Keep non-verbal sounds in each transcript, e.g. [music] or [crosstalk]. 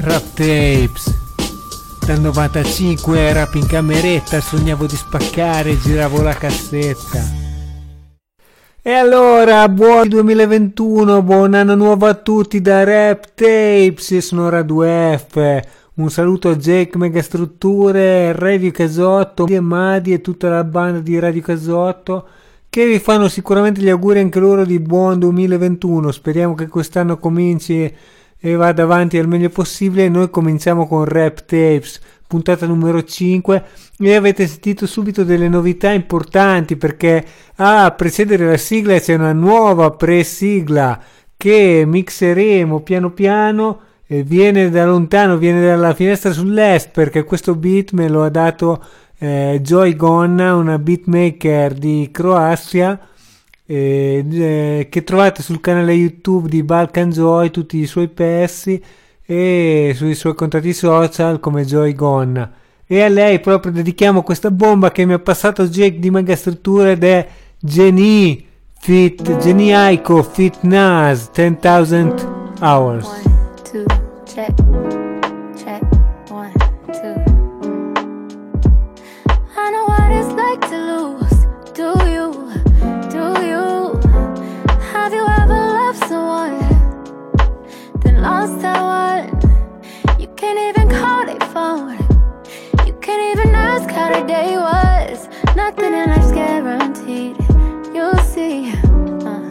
Rap Tapes. Dal 95 rap in cameretta, sognavo di spaccare, giravo la cassetta. E allora, buon 2021, buon anno nuovo a tutti da Rap Tapes, io sono Radu-F. Un saluto a Jake Megastrutture, Radio Casotto, e Madi e tutta la banda di Radio Casotto che vi fanno sicuramente gli auguri anche loro di buon 2021. Speriamo che quest'anno cominci e vada avanti al meglio possibile. Noi cominciamo con Rap Tapes, puntata numero 5 e avete sentito subito delle novità importanti perché a precedere la sigla c'è una nuova pre-sigla che mixeremo piano piano e viene da lontano, viene dalla finestra sull'est perché questo beat me lo ha dato eh, Joy Gonna, una beatmaker di Croazia eh, eh, che trovate sul canale YouTube di Balkan Joy tutti i suoi pezzi e sui suoi contatti social come Joy Gonna. E a lei proprio dedichiamo questa bomba che mi ha passato Jake di Megastrutture ed è Genie Fit, Genie Aiko Fit Nas 10,000 Hours. One, two, lost that one. You can't even call their phone. You can't even ask how the day was. Nothing in life's guaranteed. You'll see. Uh,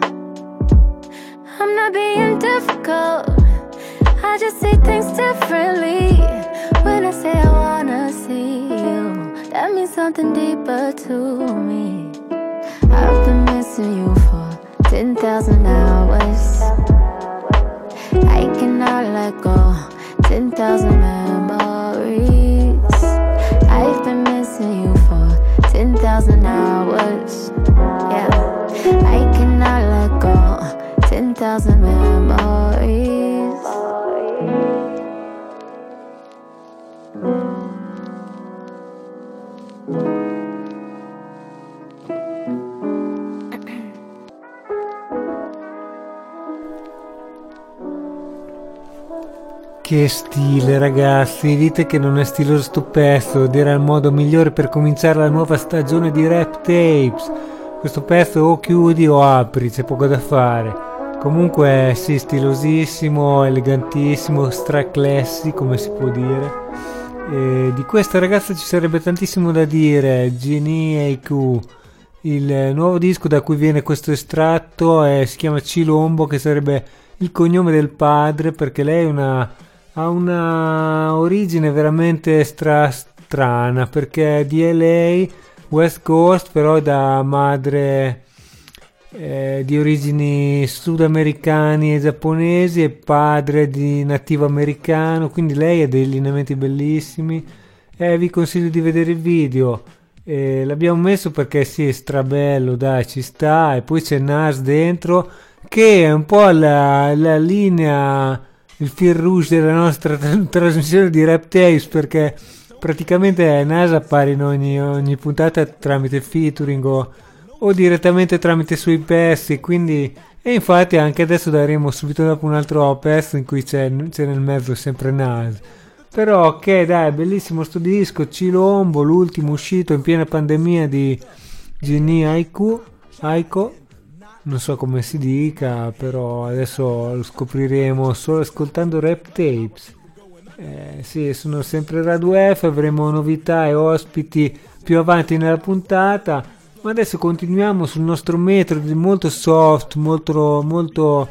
I'm not being difficult. I just see things differently. When I say I wanna see you, that means something deeper to me. I've been missing you for 10,000 hours. I cannot let go. 10,000 memories. I've been missing you for 10,000 hours. Yeah, I cannot let go. 10,000 memories. Che stile ragazzi, dite che non è stiloso sto pezzo ed il modo migliore per cominciare la nuova stagione di Rap Tapes. Questo pezzo o chiudi o apri, c'è poco da fare. Comunque sì, stilosissimo, elegantissimo, straclassy come si può dire. E di questa ragazza ci sarebbe tantissimo da dire, Genie AQ. Il nuovo disco da cui viene questo estratto è, si chiama Cilombo, che sarebbe il cognome del padre, perché lei è una ha una origine veramente stra- strana perché è di LA, West Coast, però da madre eh, di origini sudamericani e giapponesi e padre di nativo americano, quindi lei ha dei lineamenti bellissimi. Eh, vi consiglio di vedere il video. Eh, l'abbiamo messo perché sì, è strabello, dai, ci sta. E poi c'è Nas dentro, che è un po' la, la linea il fil rouge della nostra [laughs] trasmissione di Rap perché praticamente NASA appare in ogni, ogni puntata tramite featuring o, o, direttamente tramite sui pezzi quindi e infatti anche adesso daremo subito dopo un altro pezzo in cui c'è, c'è nel mezzo sempre Nas però ok dai bellissimo sto disco Cilombo l'ultimo uscito in piena pandemia di Genie Aiko Aiko non so come si dica, però adesso lo scopriremo solo ascoltando rap tapes. Eh, sì, sono sempre Radu F, avremo novità e ospiti più avanti nella puntata, ma adesso continuiamo sul nostro metodo molto soft, molto, molto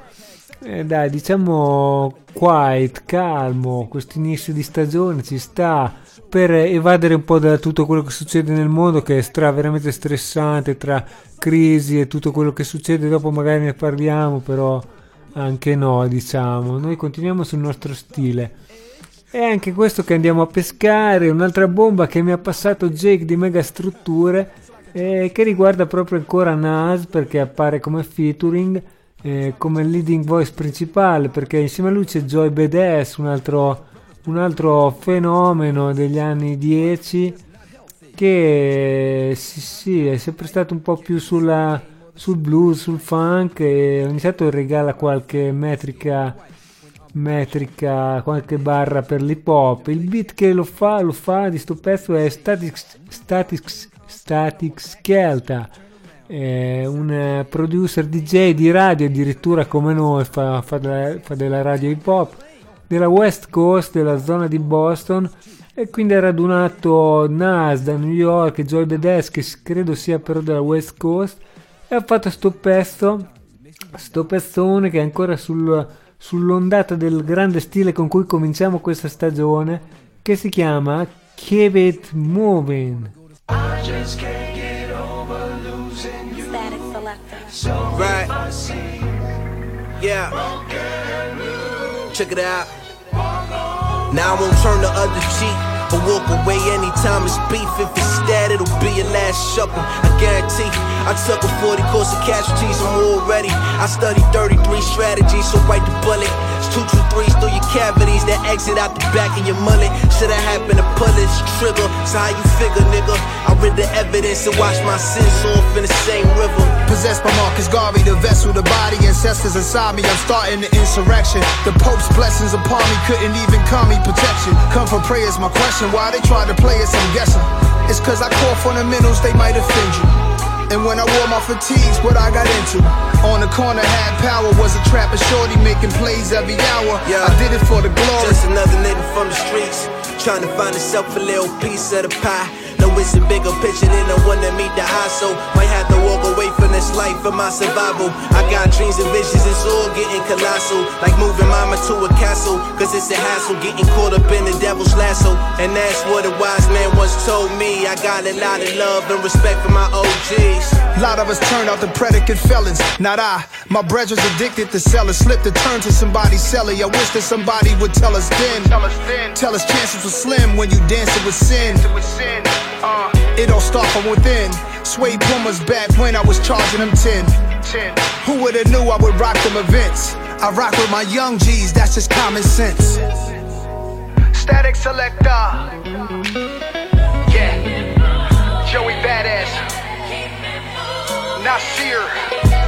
eh, dai, diciamo quiet, calmo, questo inizio di stagione ci sta per evadere un po' da tutto quello che succede nel mondo che è stra veramente stressante tra crisi e tutto quello che succede dopo magari ne parliamo però anche no diciamo. Noi continuiamo sul nostro stile. E anche questo che andiamo a pescare un'altra bomba che mi ha passato Jake di Megastrutture eh, che riguarda proprio ancora Nas perché appare come featuring eh, come leading voice principale perché insieme a lui c'è Joy Badass un altro un altro fenomeno degli anni 10 che sì, sì, è sempre stato un po' più sulla, sul blues, sul funk e ogni tanto regala qualche metrica metrica, qualche barra per l'hip hop. Il beat che lo fa, lo fa di sto pezzo è Static, Static, Static Skelta, è un producer DJ di radio addirittura come noi, fa, fa, della, fa della radio hip hop della West Coast, della zona di Boston e quindi ha radunato Nas da New York Joy Badass che credo sia però della West Coast e ha fatto sto pezzo, sto pezzone che è ancora sul sull'ondata del grande stile con cui cominciamo questa stagione che si chiama Keep It Moving. Right. Yeah. Check it out. Now I won't turn the other cheek. But walk away anytime it's beef. If it's stat, it'll be your last supper. I guarantee. I took a 40 course of casualties, I'm already. I studied 33 strategies, so write the bullet. It's two, two, threes through your cavities that exit out the back of your mullet. Should have happened to pull this trigger. So how you figure, nigga? I read the evidence and watched my sins off in the same river. Possessed by Marcus Garvey, the vessel, the body, ancestors inside me. I'm starting the insurrection. The Pope's blessings upon me couldn't even call me protection. Come for prayers, my question question why they tried to play us, I'm guessing. It's cause I call fundamentals, they might offend you. And when I wore my fatigues, what I got into. On the corner, had power, was a trapper shorty making plays every hour. Yeah. I did it for the glory. Just another nigga from the streets, trying to find himself a little piece of the pie. No, it's a bigger picture than the one that meet the eye. So might have to walk away from this life for my survival. I got dreams and visions, it's all getting colossal. Like moving mama to a castle, cause it's a hassle. Getting caught up in the devil's lasso. And that's what a wise man once told me. I got a lot of love and respect for my OGs. A lot of us turned out the predicate felons, not I. My brethren's addicted to selling, slip to turn to somebody's cellar. I wish that somebody would tell us then. Tell us, then. Tell us chances were slim when you dancing with sin. With sin. Uh, it all start from within. Sway Pumas back when I was charging them 10. 10. Who would've knew I would rock them events? I rock with my young G's, that's just common sense. Static selector. Yeah. Joey Badass. Nasir.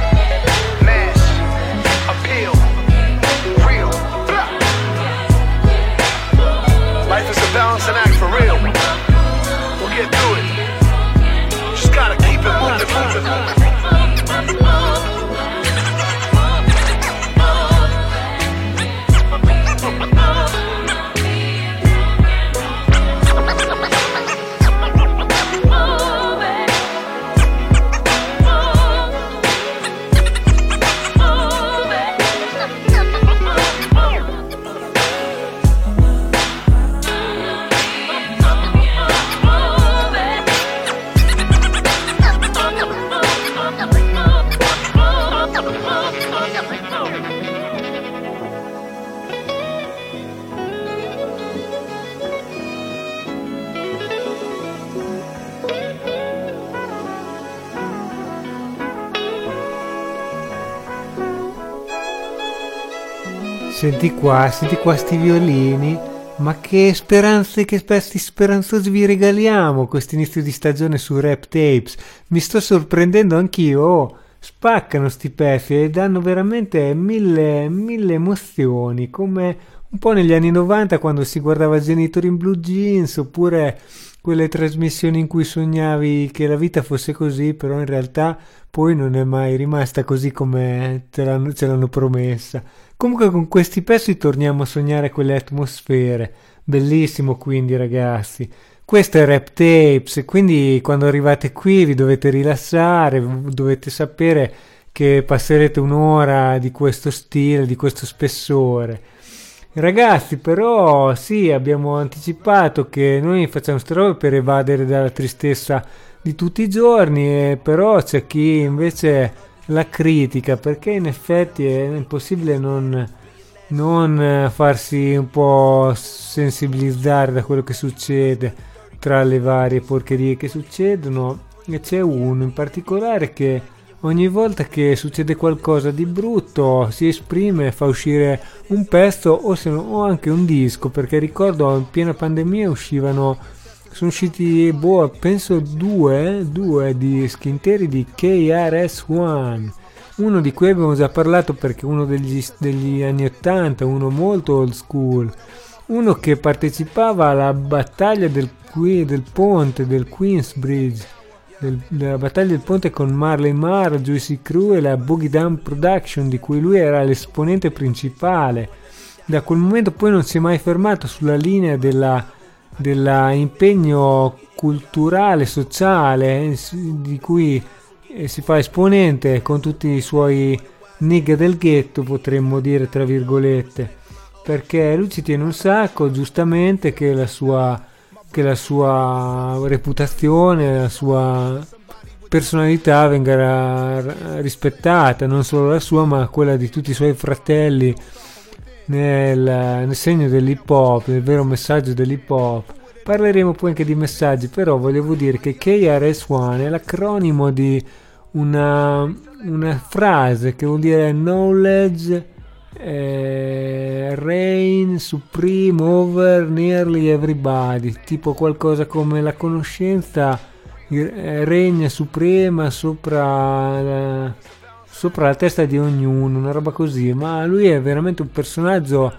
Senti qua, senti qua sti violini. Ma che speranze, che pezzi speranzosi vi regaliamo questo inizio di stagione su Rap Tapes. Mi sto sorprendendo anch'io. Oh, spaccano sti pezzi e danno veramente mille, mille emozioni, come un po' negli anni 90 quando si guardava Genitori in Blue Jeans oppure quelle trasmissioni in cui sognavi che la vita fosse così, però in realtà poi non è mai rimasta così come te l'hanno, ce l'hanno promessa. Comunque con questi pezzi torniamo a sognare quelle atmosfere. Bellissimo quindi ragazzi. Questo è Rap Tapes quindi quando arrivate qui vi dovete rilassare, dovete sapere che passerete un'ora di questo stile, di questo spessore. Ragazzi, però sì, abbiamo anticipato che noi facciamo queste robe per evadere dalla tristezza di tutti i giorni, però c'è chi invece la critica perché in effetti è impossibile non, non farsi un po' sensibilizzare da quello che succede tra le varie porcherie che succedono. E c'è uno in particolare che ogni volta che succede qualcosa di brutto si esprime, fa uscire un pezzo o, no, o anche un disco perché ricordo in piena pandemia uscivano sono usciti, boh, penso due, due dischi interi di KRS-One. uno di cui abbiamo già parlato perché uno degli, degli anni 80, uno molto old school, uno che partecipava alla battaglia del, del ponte, del Queensbridge, del, della battaglia del ponte con Marley Marr, Juicy Crew e la Boogie Down Production di cui lui era l'esponente principale. Da quel momento poi non si è mai fermato sulla linea della dell'impegno culturale, sociale di cui eh, si fa esponente con tutti i suoi nigga del ghetto, potremmo dire tra virgolette, perché lui ci tiene un sacco, giustamente, che la sua, che la sua reputazione, la sua personalità venga rispettata, non solo la sua, ma quella di tutti i suoi fratelli nel, nel segno dell'hip hop, nel vero messaggio dell'hip hop. Parleremo poi anche di messaggi, però volevo dire che KRS-One è l'acronimo di una, una frase che vuol dire knowledge eh, reign supreme over nearly everybody, tipo qualcosa come la conoscenza eh, regna suprema sopra la, sopra la testa di ognuno, una roba così, ma lui è veramente un personaggio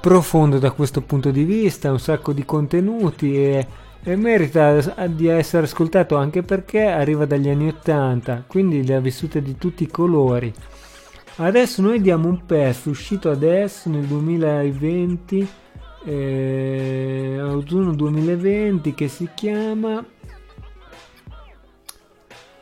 profondo da questo punto di vista, un sacco di contenuti e, e merita di essere ascoltato anche perché arriva dagli anni 80, quindi le ha vissute di tutti i colori. Adesso noi diamo un pezzo uscito adesso nel 2020, eh, autunno 2020, che si chiama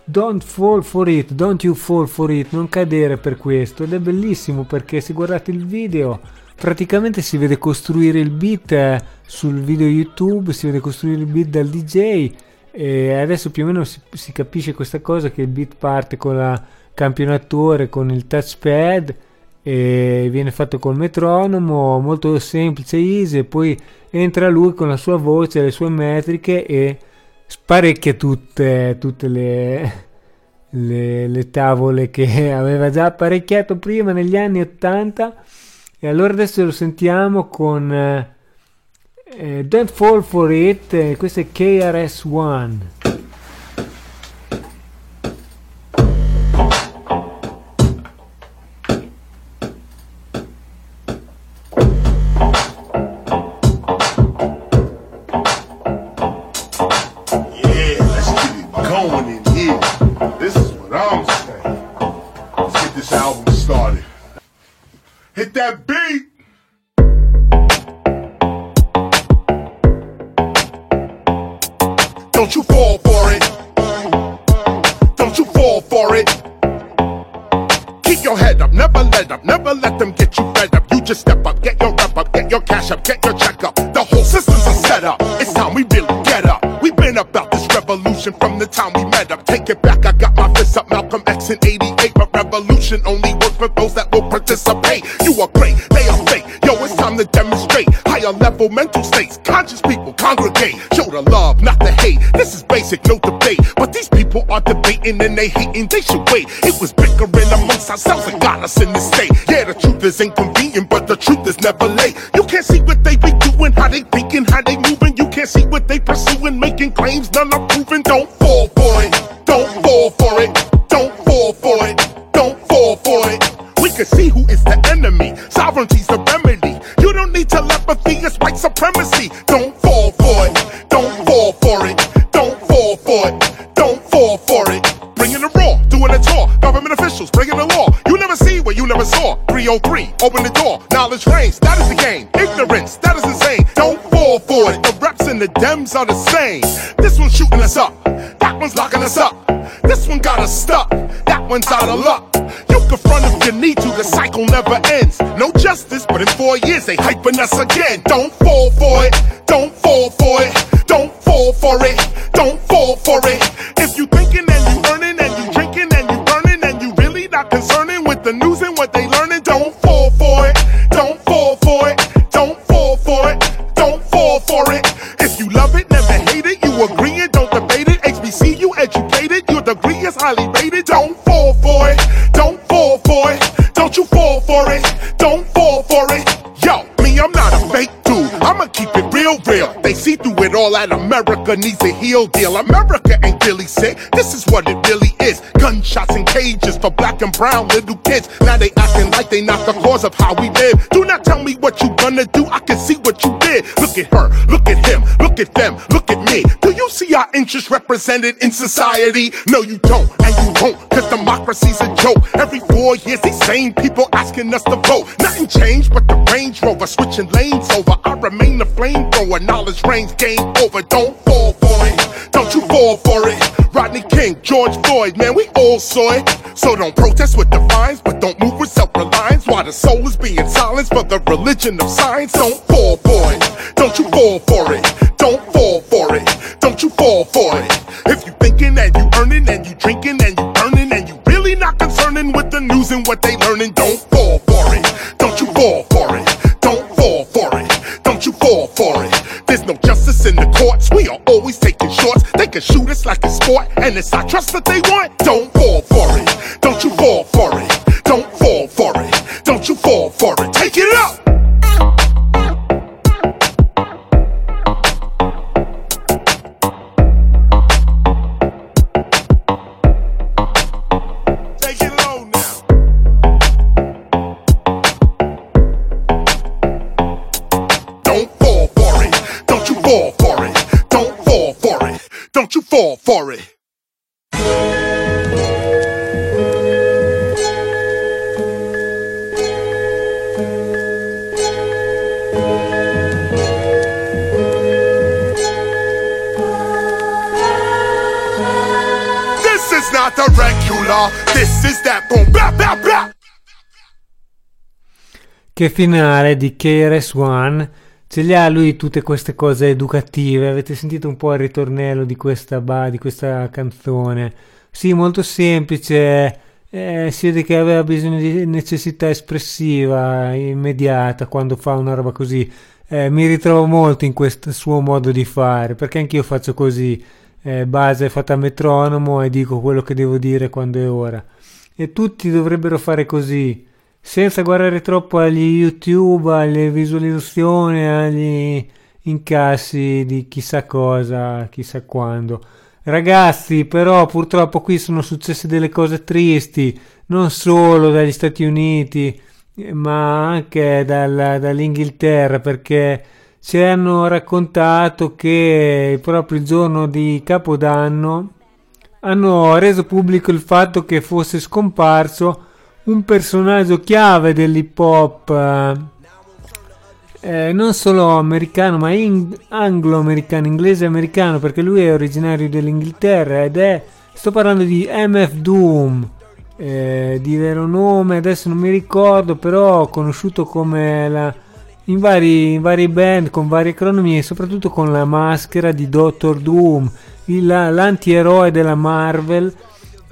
Don't fall for it, don't you fall for it, non cadere per questo. Ed è bellissimo perché se guardate il video praticamente si vede costruire il beat eh, sul video YouTube, si vede costruire il beat dal DJ e adesso più o meno si, si capisce questa cosa che il beat parte con la campionatore, con il touchpad e viene fatto col metronomo, molto semplice, easy, e poi entra lui con la sua voce, le sue metriche e sparecchia tutte, tutte le, le, le tavole che [laughs] aveva già apparecchiato prima negli anni 80 e allora adesso lo sentiamo con eh, eh Don't Fall For It, eh, questo è KRS-One. fall for it. Keep your head up, never let up, never let them get you fed up. You just step up, get your rep up, get your cash up, get your check up. The whole system's a setup. It's time we really get up. We've been about this revolution from the time we met up. Take it back, I got my fist up, Malcolm X in 88. But revolution only works for those that will participate. You are great, they are fake. Yo, it's time to demonstrate hating and they hating, they should wait. It was bickering amongst ourselves and got us in this state. Yeah, the truth is inconvenient, but the truth is never late. You can't see what they be doing, how they thinking, how they moving. You can't see what they pursuing, making claims, none are proven. Don't fall for it, don't fall for it, don't fall for it, don't fall for it. We can see who is the enemy. Sovereignty's the remedy. Telepathy, it's white supremacy. Don't fall for it, don't fall for it, don't fall for it, don't fall for it bringing the raw, doing a tour. Government officials bringing the law. You never see what you never saw. 303, open the door. Knowledge reigns, that is the game. Ignorance, that is insane. Don't fall for it. The Dems are the same. This one's shooting us up. That one's locking us up. This one got us stuck. That one's out of luck. You can front if you need to, the cycle never ends. No justice, but in four years they hyping us again. Don't fall for it. Don't fall for it. Don't fall for it. Don't fall for it. If you thinking and you earning and you drinking and you burning and you really not concerning with the news and what they learning, don't fall for it. Don't fall for it. Rated. Don't fall for it. Don't fall for it. Don't you fall for it. It all that America needs a heel deal. America ain't really sick. This is what it really is. Gunshots and cages for black and brown little kids. Now they acting like they not the cause of how we live. Do not tell me what you gonna do. I can see what you did. Look at her, look at him, look at them, look at me. Do you see our interests represented in society? No, you don't, and you won't, cause democracy's a joke. Every four years, these same people asking us to vote. Nothing changed but the Range Rover switching lanes over. I remain the flamethrower, knowledge reigns, game over. Don't fall for it, don't you fall for it. Rodney King, George Floyd, man, we all saw it. So don't protest with defiance, but don't move with self-reliance. While the soul is being silenced for the religion of science, don't fall for it. Don't you fall for it. Don't fall for it. Don't you fall for it. If you thinking and you earning and you drinking and you burning and you really not concerning with the news and what they in the courts. We are always taking shorts. They can shoot us like a sport, and it's our trust that they want. Don't fall for it. Don't you fall for it. Don't fall for it. Don't you fall for it. Take it up. Don't you fall for it. This is not the regular. This is that boom, blah, blah, blah. Che finale di KRS-One ce li ha lui tutte queste cose educative. Avete sentito un po' il ritornello di questa, ba- di questa canzone? Sì, molto semplice. eh, si vede che aveva bisogno di necessità espressiva immediata quando fa una roba così. Eh, mi ritrovo molto in questo suo modo di fare perché anch'io faccio così. eh, base fatta a metronomo e dico quello che devo dire quando è ora. E tutti dovrebbero fare così senza guardare troppo agli YouTube, alle visualizzazioni, agli incassi di chissà cosa, chissà quando. Ragazzi, però purtroppo qui sono successe delle cose tristi, non solo dagli Stati Uniti, ma anche dalla- dall'Inghilterra, perché ci hanno raccontato che proprio il giorno di Capodanno hanno reso pubblico il fatto che fosse scomparso un personaggio chiave dell'hip hop eh, non solo americano ma in- anglo-americano, inglese-americano perché lui è originario dell'Inghilterra ed è, sto parlando di MF Doom eh, di vero nome adesso non mi ricordo però conosciuto come la, in, vari, in vari band con vari acronimi e soprattutto con la maschera di Doctor Doom il- l'antieroe della Marvel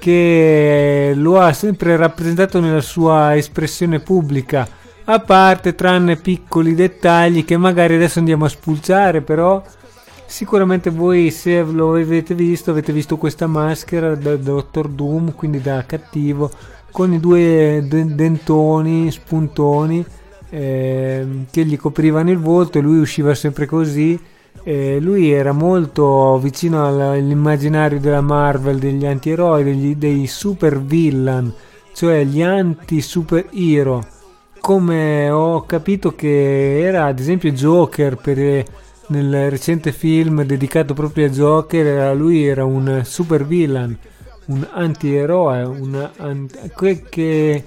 che lo ha sempre rappresentato nella sua espressione pubblica, a parte tranne piccoli dettagli che magari adesso andiamo a spulciare, però sicuramente voi se lo avete visto, avete visto questa maschera da Dr. Doom, quindi da cattivo, con i due de- dentoni, spuntoni ehm, che gli coprivano il volto e lui usciva sempre così. Eh, lui era molto vicino al- all'immaginario della Marvel, degli antieroi, degli, dei super villain, cioè gli anti-superhero. Come ho capito che era ad esempio Joker per, eh, nel recente film dedicato proprio a Joker, lui era un super villain, un antieroe, un an- que- che,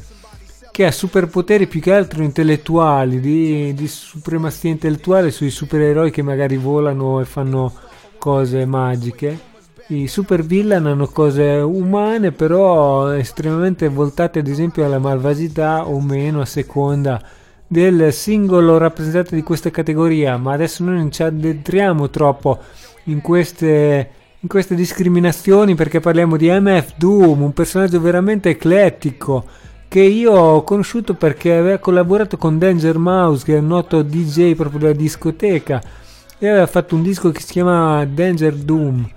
che ha superpoteri più che altro intellettuali, di, di supremazia intellettuale sui supereroi che magari volano e fanno cose magiche. I super villain hanno cose umane, però estremamente voltate ad esempio alla malvagità o meno a seconda del singolo rappresentante di questa categoria. Ma adesso noi non ci addentriamo troppo in queste, in queste discriminazioni perché parliamo di MF Doom, un personaggio veramente eclettico che io ho conosciuto perché aveva collaborato con Danger Mouse, che è un noto DJ proprio della discoteca, e aveva fatto un disco che si chiama Danger Doom.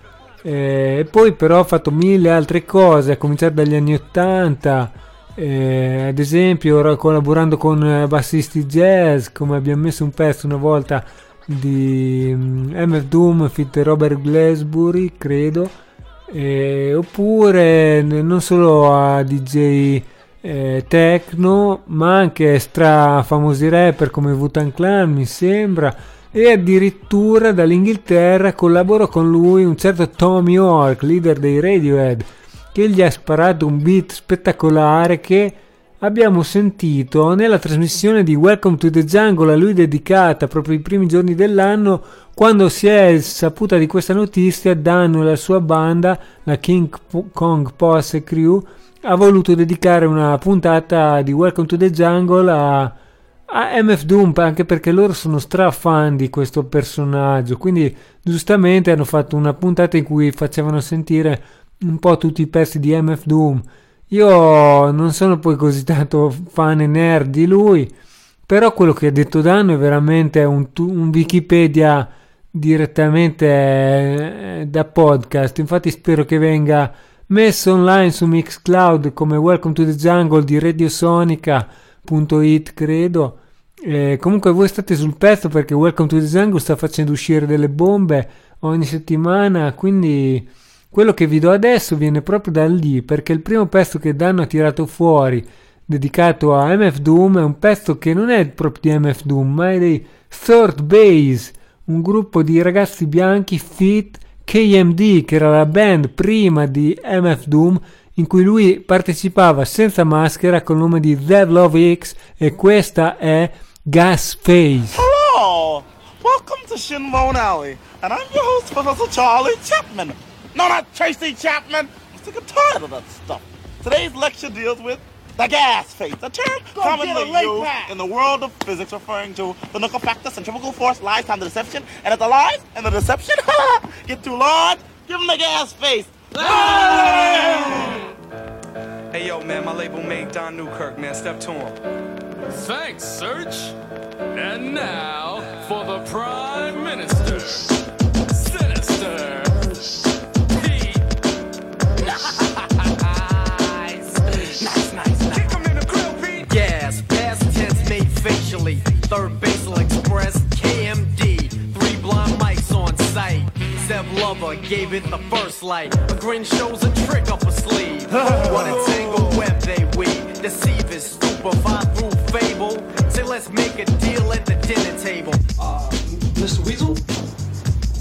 Eh, E poi però ha fatto mille altre cose, a cominciare dagli anni 80 eh, ad esempio collaborando con eh, bassisti jazz, come abbiamo messo un pezzo una volta di um, mm, MF Doom fit Robert Glasbury, credo, eh, oppure non solo a DJ eh, techno, ma anche stra famosi rapper come Wutan Clan, mi sembra, e addirittura dall'Inghilterra collaborò con lui un certo Tommy York, leader dei Radiohead, che gli ha sparato un beat spettacolare che abbiamo sentito nella trasmissione di Welcome to the Jungle a lui dedicata proprio i primi giorni dell'anno quando si è saputa di questa notizia Danno la sua banda la King Kong Posse Crew ha voluto dedicare una puntata di Welcome to the Jungle a, a MF Doom anche perché loro sono stra fan di questo personaggio. Quindi giustamente hanno fatto una puntata in cui facevano sentire un po' tutti i pezzi di MF Doom. Io non sono poi così tanto fan e nerd di lui però quello che ha detto Danno è veramente un, un Wikipedia direttamente eh, da podcast. Infatti spero che venga messo online su Mixcloud come Welcome to the Jungle di radiosonica.it credo. Eh, comunque voi state sul pezzo perché Welcome to the Jungle sta facendo uscire delle bombe ogni settimana quindi quello che vi do adesso viene proprio da lì perché il primo pezzo che Danno ha tirato fuori dedicato a MF Doom è un pezzo che non è proprio di MF Doom ma è dei Third Base un gruppo di ragazzi bianchi fit KMD, che era la band prima di MF Doom, in cui lui partecipava senza maschera col nome di Dead Love X e questa è Gas Face. Hello! Welcome to Shinbone Alley, and I'm your host, Professor Charlie Chapman. No, not Tracy Chapman! I'm sick and tired of that stuff. Today's lecture deals with the gas phase, a term Go commonly used in the world of physics referring to the Nooker factor, centrifugal force, lies, time, the deception, and if the lies and the deception [laughs] get too large, give them the gas face. Hey yo, man, my label mate Don Newkirk, man, step to him. Thanks, Search. And now for the Prime Minister. Sinister. Gave it the first light. A grin shows a trick up a sleeve. [laughs] what a tangled web they weave. Deceive is stupefied through fable. Say, let's make a deal at the dinner table. Uh, Mr. Weasel?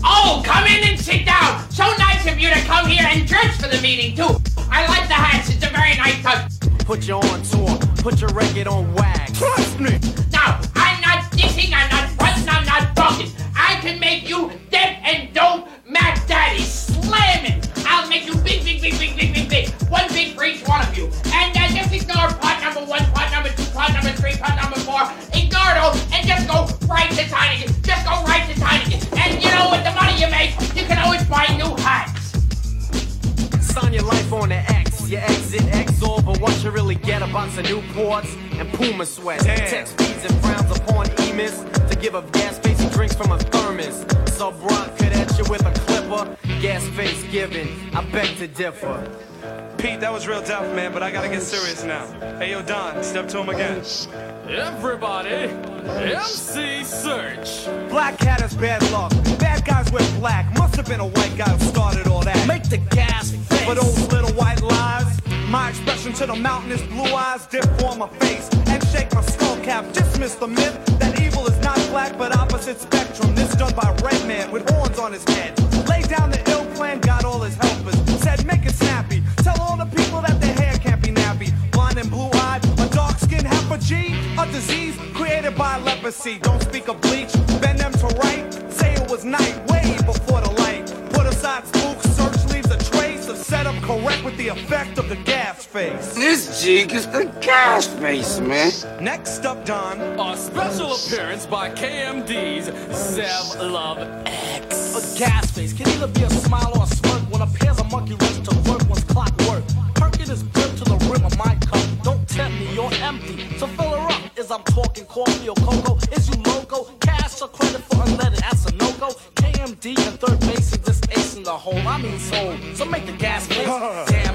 Oh, come in and sit down. So nice of you to come here and dress for the meeting, too. I like the hats. It's a very nice touch. Put you on tour. Put your record on wax. Trust me. Now, I'm not dissing, I'm not fronting, I'm not talking. I can make you right to Tinykin. Just go right to Tinykin. And you know, with the money you make, you can always buy new hats. Sign your life on the X. You exit X over once you really get a box of Newports and Puma sweat. Damn. Text speeds and frowns upon emis to give up gas face and drinks from a thermos. Sub Rock could at you with a clipper. Gas face giving, I beg to differ. Pete, that was real tough, man, but I gotta get serious now. Hey, yo, Don, step to him again. Everybody, MC Search. Black cat is bad luck. Bad guys wear black. Must have been a white guy who started all that. Make the gas face. For those little white lies. My expression to the mountainous blue eyes dip on my face and shake my skull cap. Dismiss the myth that evil is not black but opposite spectrum. This done by red man with horns on his head. Lay down the ill plan, got all his helpers. Said make it snappy. Tell all the people that their hair can't be nappy. Blind and blue eyed, a dark skin half a G, a disease created by leprosy. Don't speak of bleach, bend them to right. Say it was night, way before the light. Put aside spooks, search leaves a trace of setup correct with the effect of the gas face. This jig is the gas face, man. Next up, Don. A special appearance by KMD's Zev Love X. A gas face can either be a smile or a smirk when a pair's a monkey runs to I'm talking coffee or cocoa? Is you loco? Cash or credit for unleaded? That's a no go. KMD and third base is this ace in the hole. I mean soul. So make the gas [laughs] face. Damn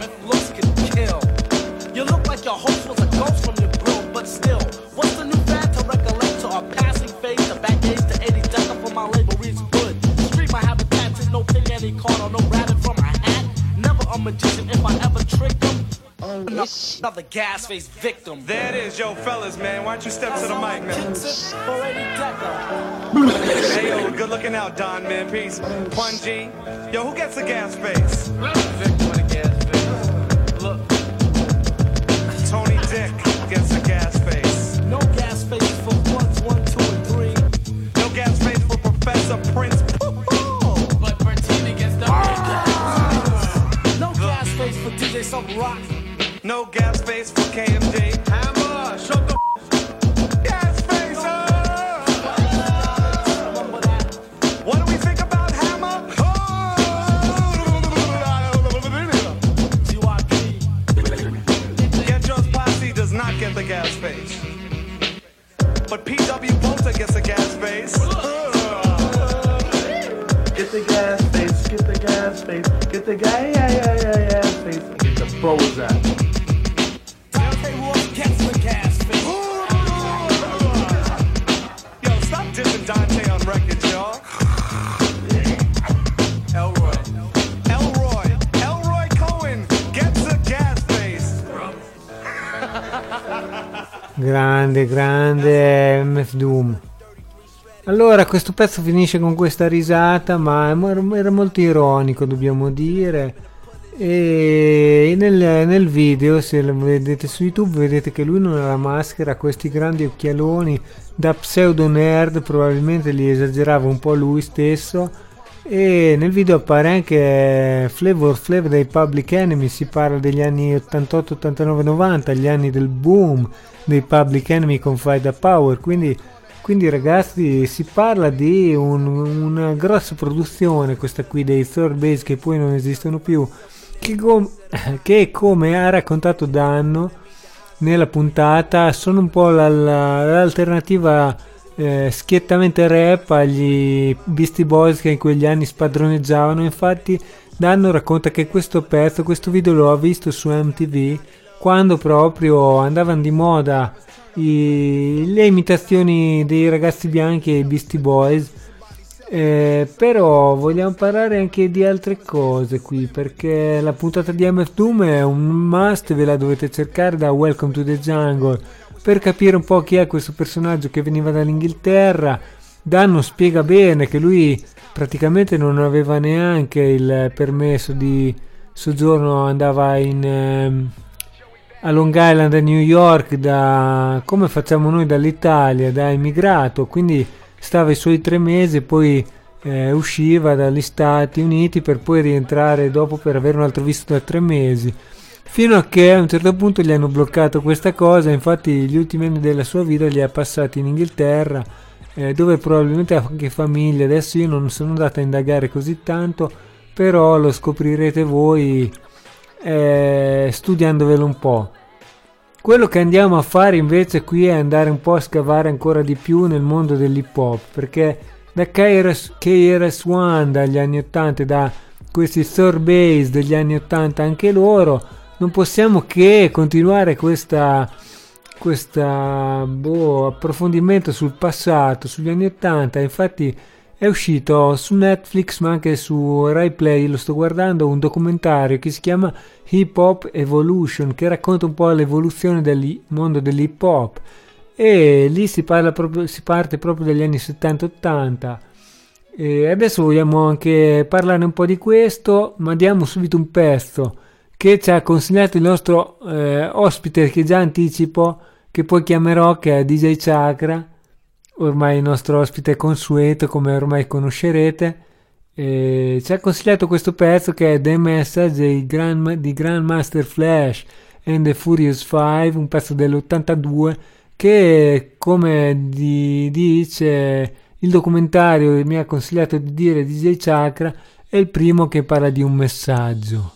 Gas, another gas face victim. There it is, yo, fellas, man. Why don't you step to the mic, man? hey, yo, good looking out, Don, man. Peace. Punji. Yo, who gets the gas face? Victim of the gas face. Look, Tony Dick gets the gas face. no gas face for ones, one, two, and three. No gas face for Professor Prince. But Bertina gets the ah! No gas face for DJ Sub Rock. No gas face for KMD. Hammer, shut the gas face up. What do we think about Hammer? GYP. [laughs] Get Yours Posse does not get the gas face. But PW Bolter gets a gas face. Get the gas face, get the gas face, get the gas, yeah, yeah, yeah, yeah, face, get the Bozak. Grande, grande MF Doom. Allora, questo pezzo finisce con questa risata, ma era molto ironico, dobbiamo dire. E nel, nel video, se lo vedete su YouTube, vedete che lui non ha la maschera, ha questi grandi occhialoni da pseudo nerd, probabilmente li esagerava un po' lui stesso. E nel video appare anche Flavor Flav dei Public Enemy, si parla degli anni 88, 89, 90, gli anni del boom dei Public Enemy con Fight the Power, quindi, quindi ragazzi si parla di un- una grossa produzione, questa qui dei third base che poi non esistono più, che, com- [coughs] che come ha raccontato Danno nella puntata sono un po' la- la- l'alternativa eh, schiettamente rap agli Beastie Boys che in quegli anni spadroneggiavano. Infatti, Danno racconta che questo pezzo, questo video lo ha visto su MTV quando proprio andavano di moda i- le imitazioni dei ragazzi bianchi e i Beastie Boys. Eh, però vogliamo parlare anche di altre cose qui perché la puntata di MF Doom è un must, ve la dovete cercare da Welcome to the Jungle per capire un po' chi è questo personaggio che veniva dall'Inghilterra. Danno spiega bene che lui praticamente non aveva neanche il permesso di soggiorno, andava in, ehm, a Long Island a New York da come facciamo noi dall'Italia, da immigrato, quindi stava i suoi tre mesi e poi eh, usciva dagli Stati Uniti per poi rientrare dopo per avere un altro visto da tre mesi. Fino a che a un certo punto gli hanno bloccato questa cosa, infatti gli ultimi anni della sua vita li ha passati in Inghilterra, eh, dove probabilmente ha anche famiglia. Adesso io non sono andato a indagare così tanto, però lo scoprirete voi eh, studiandovelo un po'. Quello che andiamo a fare invece qui è andare un po' a scavare ancora di più nel mondo dell'hip hop, perché da KRS, KRS-One dagli anni 80, da questi third base degli anni 80 anche loro, non possiamo che continuare questa, questa boh, approfondimento sul passato, sugli anni 80. Infatti è uscito su Netflix ma anche su Rai Play, lo sto guardando, un documentario che si chiama Hip Hop Evolution che racconta un po' l'evoluzione del mondo dell'hip hop. E lì si, parla proprio, si parte proprio dagli anni 70-80 e adesso vogliamo anche parlare un po' di questo ma diamo subito un pezzo che ci ha consigliato il nostro eh, ospite che già anticipo che poi chiamerò che è DJ Chakra ormai il nostro ospite consueto come ormai conoscerete. E ci ha consigliato questo pezzo che è The Message di Grandmaster Flash and the Furious 5 un pezzo dell'82 che come di- dice il documentario mi ha consigliato di dire DJ Chakra è il primo che parla di un messaggio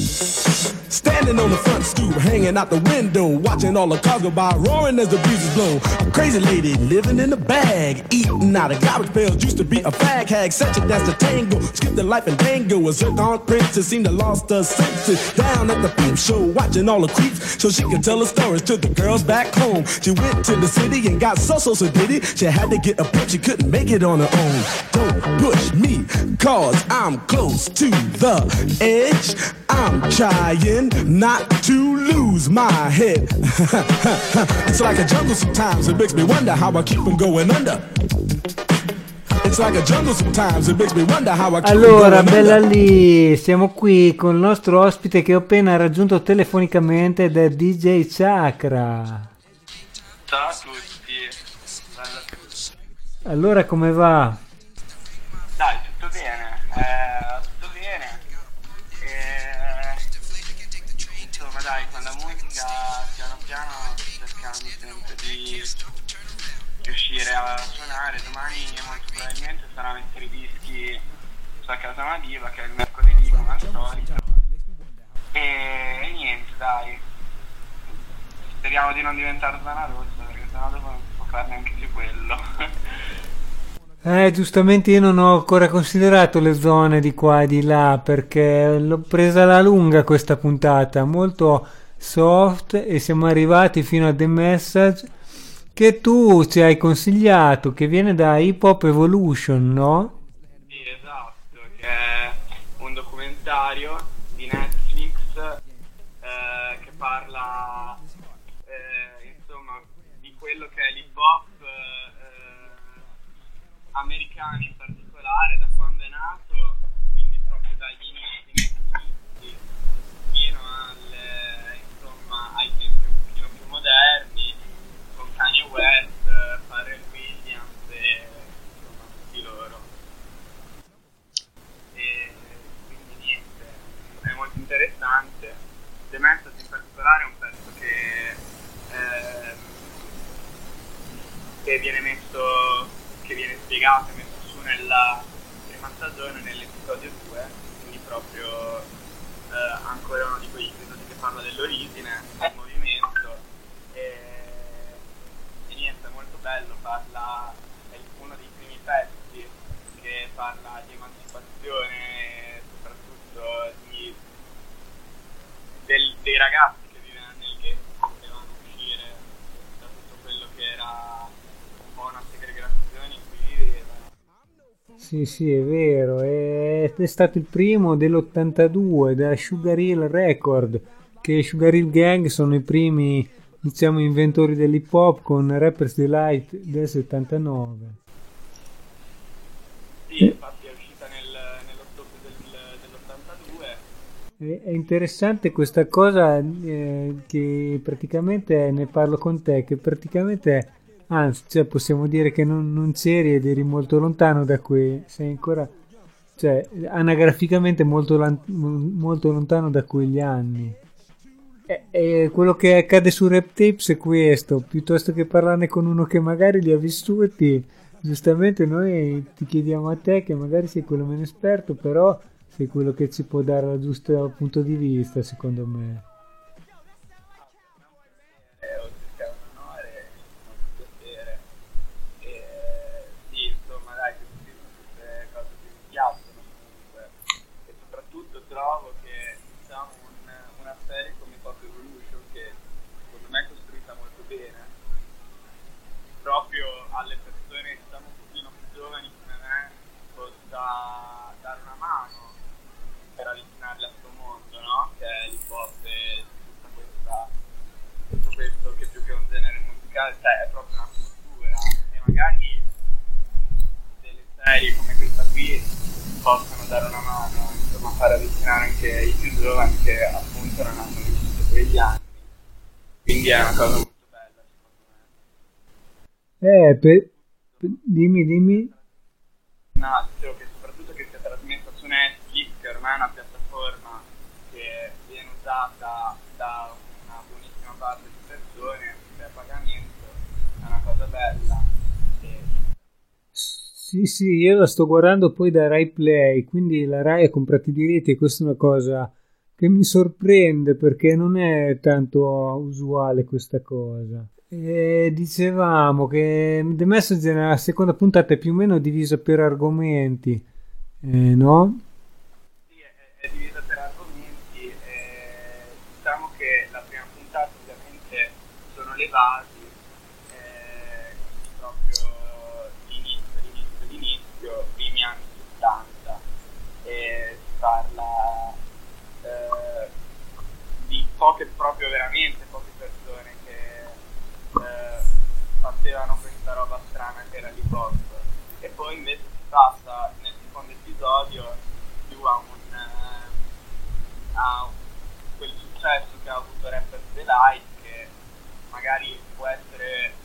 Standing on the front stoop, hanging out the window, watching all the cars go by, roaring as the breezes blow. A crazy lady living in a bag, eating out of garbage pails. Used to be a fag hag, such a dance to tango. Skipped the life and dango. A zircon princess seemed to lost her senses. Down at the peep show, watching all the creeps, so she could tell her stories to the girls back home. She went to the city and got so so so did. She had to get a pimp, she couldn't make it on her own. Don't push me, cause I'm close to the edge. I'm trying not to lose my head. [laughs] it's like a jungle sometimes, it makes me wonder how I keep from going under. It's like a jungle sometimes, it makes me wonder how I keep Allora, from going bella lì, siamo qui con il nostro ospite che ho appena raggiunto telefonicamente ed è DJ Chakra. Ciao a tutti. Bella a tutti. Allora, come va? Dai, tutto bene. Eh, a suonare. Domani molto probabilmente a mettere i dischi sulla casa Madiva, che è il mercoledì come al solito. E, e niente, dai. Speriamo di non diventare zona rossa, perché sennò dopo non si può fare neanche più quello. [laughs] Eh, giustamente io non ho ancora considerato le zone di qua e di là perché l'ho presa alla lunga questa puntata, molto soft e siamo arrivati fino a The Message che tu ci hai consigliato, che viene da Hip Hop Evolution, no? Sì, esatto, che è un documentario che viene messo, che viene spiegato e messo su nella prima stagione, nell'episodio 2, quindi proprio eh, ancora uno di quegli episodi che parla dell'origine, del movimento. E, e niente, è molto bello, parla, è uno dei primi pezzi che parla di emancipazione, soprattutto di, del- dei ragazzi che vivevano nel ghetto, che potevano uscire da tutto quello che era un po' una segregazione in cui vivevano. Sì, sì, è vero, è, è stato il primo dell'82 da Sugar Hill Record, che Sugar Hill Gang sono i primi, diciamo, inventori dell'hip hop con Rapper's Delight del 79. Sì, infatti è uscita nel, nell'ottobre del, dell'82 È è interessante questa cosa eh, che praticamente ne parlo con te, che praticamente, anzi, cioè, possiamo dire che non, non c'eri ed eri molto lontano da qui, sei ancora, cioè, anagraficamente molto, lan- molto lontano da quegli anni. E, e quello che accade su Rap Tapes è questo, piuttosto che parlarne con uno che magari li ha vissuti, giustamente noi ti chiediamo a te che magari sei quello meno esperto, però sei quello che ci può dare il giusto punto di vista, secondo me. musicale cioè, è proprio una cultura e magari delle serie come questa qui possono dare una mano, insomma, far avvicinare anche i più giovani che appunto non hanno vissuto quegli anni. Quindi è una cosa molto bella, secondo me. Eh, per... dimmi, dimmi. No, dicevo che soprattutto che sia trasmessa su Netflix, che ormai è una piattaforma che viene usata da una buonissima parte bella. Sì, sì, io la sto guardando poi da Rai Play, quindi la Rai ha comprato i diritti e questa è una cosa che mi sorprende perché non è tanto usuale questa cosa. E dicevamo che The Messenger nella seconda puntata è più o meno divisa per argomenti, eh, no? Sì, è, è divisa per argomenti. Eh, diciamo che la prima puntata ovviamente sono le basi, eh, proprio l'inizio, l'inizio, l'inizio, primi anni 70 e si parla eh, di poche proprio veramente poche persone che eh, facevano questa roba strana che era l'hip hop e poi invece si passa nel secondo episodio più a un eh, a quel successo che ha avuto Rapper The Light che magari può essere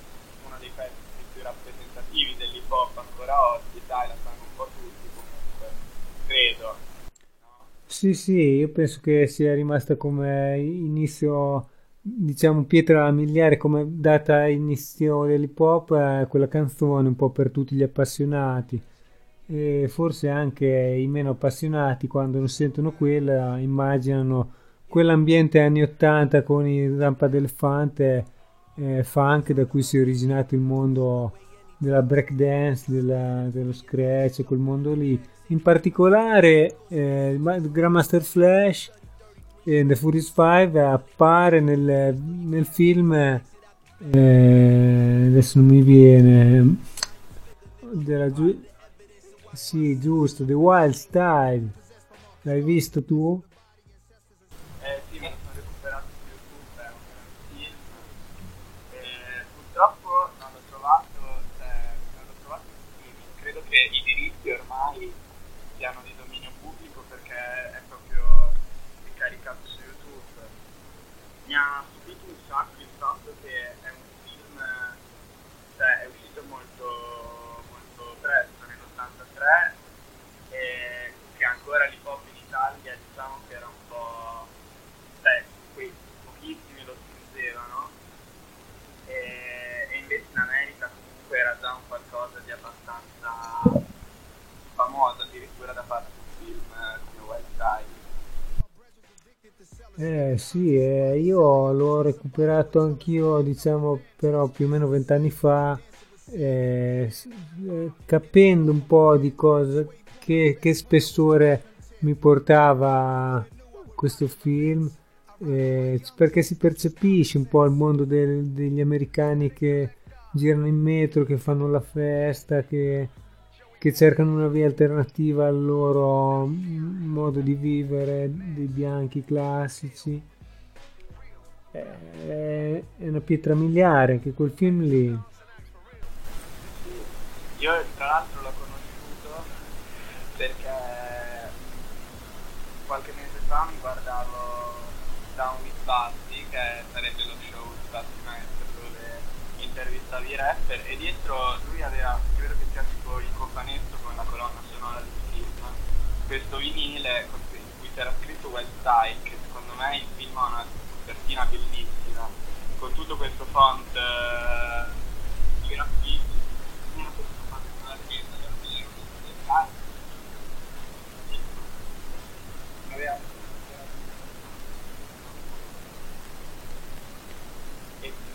uno dei pezzi più rappresentativi dell'hip hop ancora oggi dai la sanno un po' tutti comunque credo sì, sì, io penso che sia rimasta come inizio, diciamo, pietra miliare, come data inizio dell'hip hop, eh, quella canzone un po' per tutti gli appassionati. E forse anche i meno appassionati, quando non sentono quella, immaginano quell'ambiente anni 80 con i rampa d'elefante eh, funk da cui si è originato il mondo della breakdance, della, dello scratch, quel mondo lì in particolare eh, Grandmaster Flash e The Furious 5 appare nel, nel film eh, adesso non mi viene della giu- sì giusto The Wild Style l'hai visto tu? Eh sì, me lo sono recuperato su YouTube, è un film. Eh, purtroppo non l'ho trovato, cioè, non l'ho trovato in streaming. Credo che i diritti ormai siano di dominio pubblico perché è proprio caricato su YouTube. Mi ha stupito un sacco il fatto che è un film, cioè è uscito molto, molto presto, nell'83, e che ancora l'hip hop in Italia diciamo che era un po', cioè quei pochissimi lo spingevano, e, e invece in America comunque era già un qualcosa di abbastanza famoso addirittura da parte di un film eh, come Wild Side. Eh sì, eh, io l'ho recuperato anch'io, diciamo, però più o meno vent'anni fa, eh, eh, capendo un po' di cosa, che, che spessore mi portava questo film, eh, perché si percepisce un po' il mondo del, degli americani che girano in metro, che fanno la festa, che che cercano una via alternativa al loro modo di vivere dei bianchi classici. È una pietra miliare anche quel film lì. Io tra l'altro l'ho conosciuto perché qualche mese fa mi guardavo Down with Basti, che sarebbe lo show di Basti Maestro dove intervistavi i rapper e dietro lui aveva, cofanetto con la colonna sonora del film, questo vinile in cui c'era scritto Wild Style, che secondo me il film ha una copertina bellissima, con tutto questo font eh, di graffiti,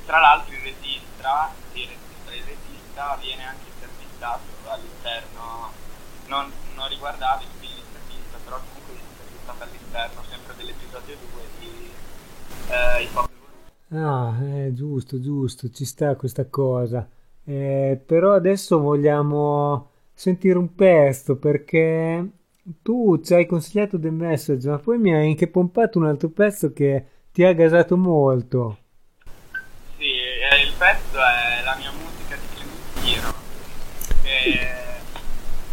tra l'altro il regista, il regista, il regista viene anche intervistato all'interno, non, non riguardava il film intervista, però comunque viene intervistato all'interno sempre dell'episodio 2 di eh, Hip Hop Ah, eh, giusto, giusto, ci sta questa cosa. Eh, però adesso vogliamo sentire un pezzo perché tu ci hai consigliato The Message, ma poi mi hai anche pompato un altro pezzo che ti ha gasato molto. Sì, eh, il pezzo è la mia musica di che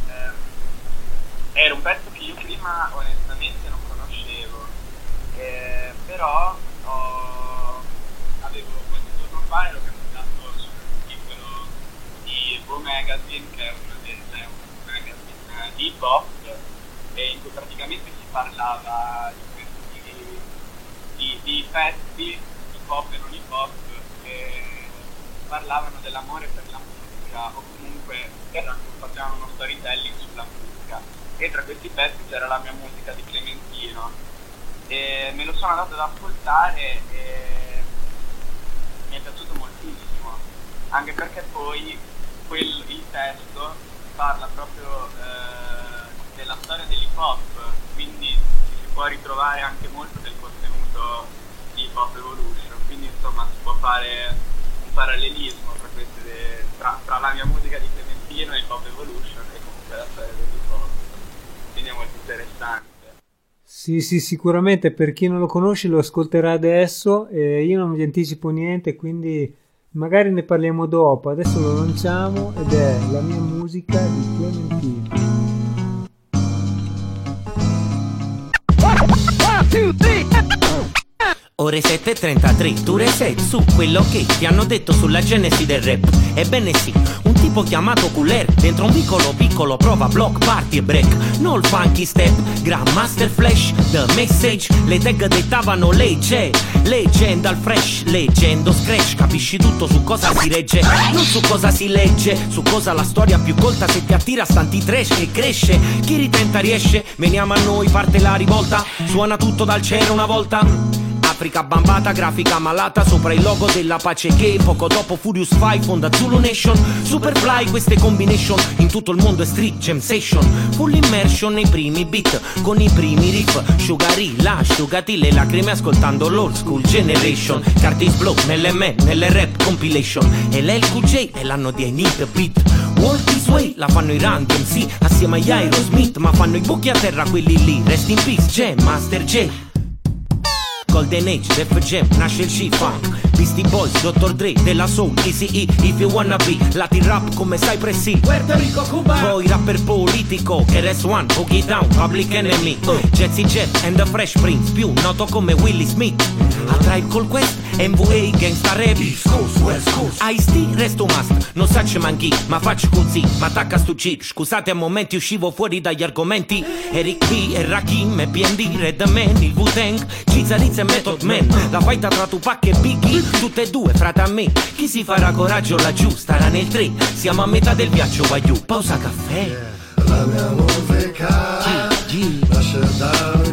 eh, era un pezzo che io prima onestamente non conoscevo, eh, però ho, avevo qualche giorno fa ero capitato su un articolo di Bo Magazine, che è un, è un magazine di e in cui praticamente si parlava di questi di, di pezzi hip hop e non hip hop che parlavano dell'amore per la musica o comunque erano, facevano uno storytelling sulla musica. E tra questi pezzi c'era la mia musica di Clementino. E me lo sono andato ad ascoltare e mi è piaciuto moltissimo. Anche perché poi quel, il testo parla proprio eh, della storia dell'hip hop. Quindi si può ritrovare anche molto del contenuto di Hip Hop Evolution. Quindi insomma si può fare un parallelismo tra, queste, tra, tra la mia musica di Clementino e il Pop Evolution e comunque la storia dell'hip hop quindi è molto interessante Sì, sì, sicuramente per chi non lo conosce lo ascolterà adesso e io non vi anticipo niente, quindi magari ne parliamo dopo. Adesso lo lanciamo ed è la mia musica di Clementino. Ore 7.33, tu reset su quello che ti hanno detto sulla genesi del rap. Ebbene sì, tipo chiamato Cooler, dentro un piccolo piccolo prova block, party e break. No il funky step, Grandmaster Flash, the message, le tag dettavano legge. Leggenda al fresh, leggendo scratch, capisci tutto su cosa si regge, non su cosa si legge, su cosa la storia più colta se ti attira stanti trash che cresce. Chi ritenta riesce, veniamo a noi, parte la rivolta, suona tutto dal cielo una volta. Africa bambata, grafica malata Sopra il logo della pace che Poco dopo Furious 5 fonda Zulu Nation Superfly queste combination In tutto il mondo è street jam session Full immersion nei primi beat Con i primi riff Sugari, la asciugati le lacrime Ascoltando l'old school generation Curtis Blow nell'MN, nelle rap compilation E l'LQJ è l'anno di I Need a Beat. Walk this way la fanno i Run DMC Assieme agli Aerosmith Ma fanno i buchi a terra quelli lì Rest in peace Jam, Master J Golden Age, Def Jam, nasce il G-Funk. Beastie Boys, Dr. Dre, della Soul, ECE, If You Wanna Be. Latin rap come Cypress Hill Puerto Rico, Cuba. Poi rapper politico, RS1, Boogie Down, Public Enemy. Uh, Jazzy Jet and the Fresh Prince Più noto come Willie Smith A Tribe Called Quest, MVA, Gangsta Rap East Coast, West Coast. Ice-T, resto must Non sacce manchi, ma faccio così. Ma attacca stu chip. Scusate a momenti uscivo fuori dagli argomenti. Eric B e Rakim e BND Redman, il Wu-Tang Cizariz e Method Man. La fighta tra Tupac e Biggie Tutte e due, frate a me. Chi si farà coraggio laggiù Starà nel 3 Siamo a metà del viaggio, vai giù Pausa caffè. La mia musica nasce da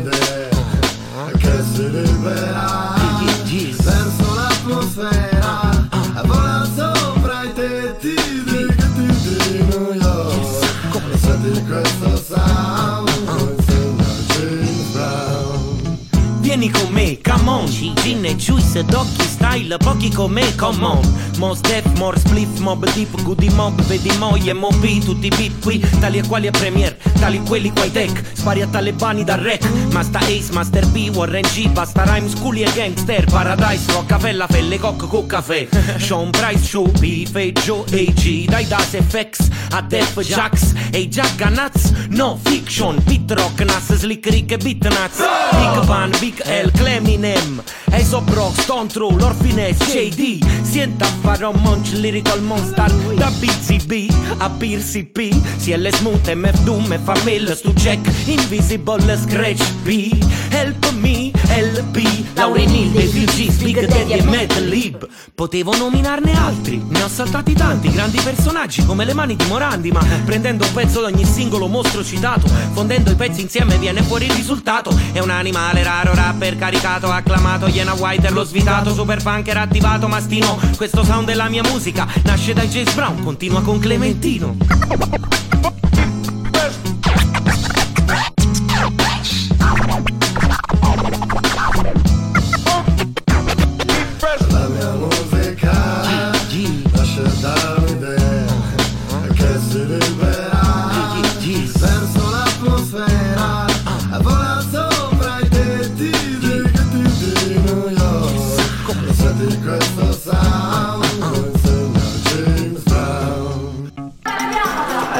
Vieni con me, come on. Gin e juice, doggy style Pochi come, come on. Mos def, more spliff, mob deep Goody mob, vedi moi e mob Tutti beat qui, tali e quali e premier Tali quelli quai tech. Spari a talebani dal rec. Master Ace, Master B, Warren G Basta rhyme, schoolie e gangster Paradise, Roccafella, Felle, Coc, con caffè. [laughs] Sean Price, Show, B, Joe, AG Dai Das FX, a Def, Jax. E Jagga Nuts, no fiction Pit Rock, Nas, Slick Rick e Beat Nuts. Big Van, Big L, Cleminem Aesop Rock, Stone Troll, Orphines, JD Sienta farò Munch, Lyrical Monster Da BZB a Piercy P CL Smooth, MF Doom Famil Stu Jack, Invisible Scratch B Help Me, LP Lauren Hill, Refugees, Big Daddy e Mad Lib Potevo nominarne altri Ne ho saltati tanti, grandi personaggi Come le mani di Morandi Ma prendendo un pezzo da ogni singolo mostro citato Fondendo i pezzi insieme viene fuori il risultato. È un animale raro, rapper caricato Acclamato, Iena White lo svitato Super punker attivato, mastino Questo sound è la mia musica Nasce da James Brown, continua con Clementino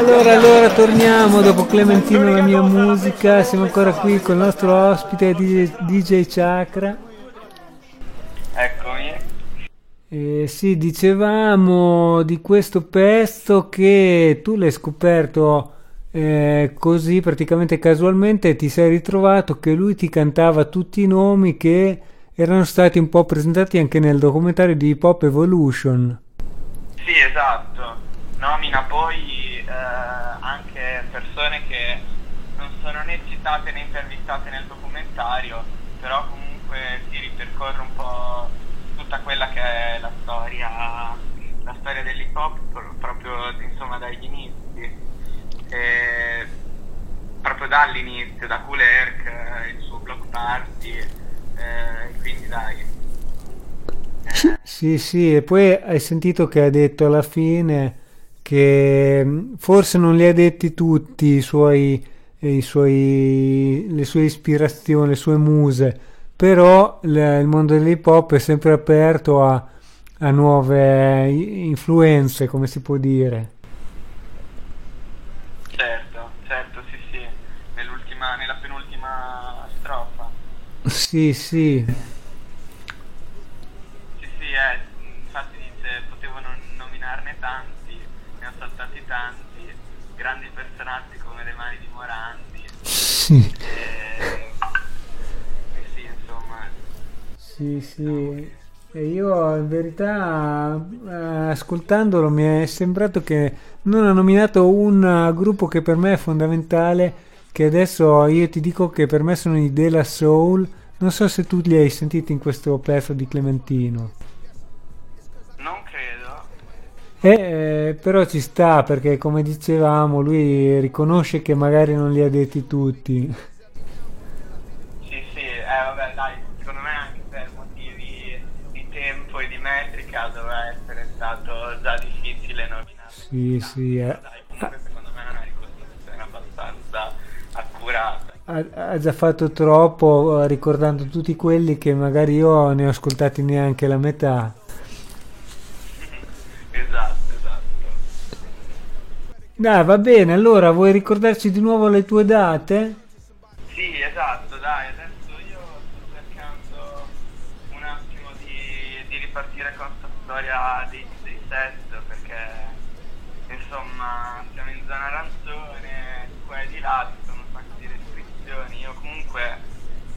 Allora, allora torniamo dopo Clementino la mia musica. Siamo ancora qui con il nostro ospite DJ, DJ Chakra. Eccomi. Eh, sì, dicevamo di questo pezzo che tu l'hai scoperto eh, così praticamente casualmente ti sei ritrovato che lui ti cantava tutti i nomi che erano stati un po' presentati anche nel documentario di Pop Evolution. Sì, esatto. Nomina poi eh, anche persone che non sono né citate né intervistate nel documentario, però comunque si ripercorre un po' tutta quella che è la storia, la storia dell'hip hop proprio insomma dagli inizi. E proprio dall'inizio, da Cool Herc, eh, il suo block party, eh, quindi dai. Sì, sì, e poi hai sentito che ha detto alla fine che mm, forse non li ha detti tutti i suoi, i suoi, le sue ispirazioni, le sue muse, però il mondo dell'hip hop è sempre aperto a, a nuove influenze, come si può dire. Certo, certo, sì, sì, nella penultima strofa. Sì. Sì, sì, eh, infatti dice, potevo non nominarne tanti, ne ho saltati tanti, grandi personaggi come le mani di Morandi. Sì. Sì, insomma. Sì, sì. E io in verità eh, ascoltandolo mi è sembrato che non ha nominato un gruppo che per me è fondamentale, che adesso io ti dico che per me sono i De La Soul. Non so se tu li hai sentiti in questo pezzo di Clementino. Eh, però ci sta perché come dicevamo lui riconosce che magari non li ha detti tutti. Sì, sì, eh vabbè dai, secondo me anche per motivi di tempo e di metrica dovrà essere stato già difficile nominare. Sì, sì. Eh. Dai, comunque secondo me è una ricostruzione abbastanza accurata. Ha, ha già fatto troppo eh, ricordando tutti quelli che magari io ne ho ascoltati neanche la metà. [laughs] esatto. Dai, va bene, allora vuoi ricordarci di nuovo le tue date? Sì, esatto, dai, adesso io sto cercando un attimo di, di ripartire con questa storia dei, dei set perché insomma siamo in zona arancione, qua e di là ci sono un sacco di restrizioni, io comunque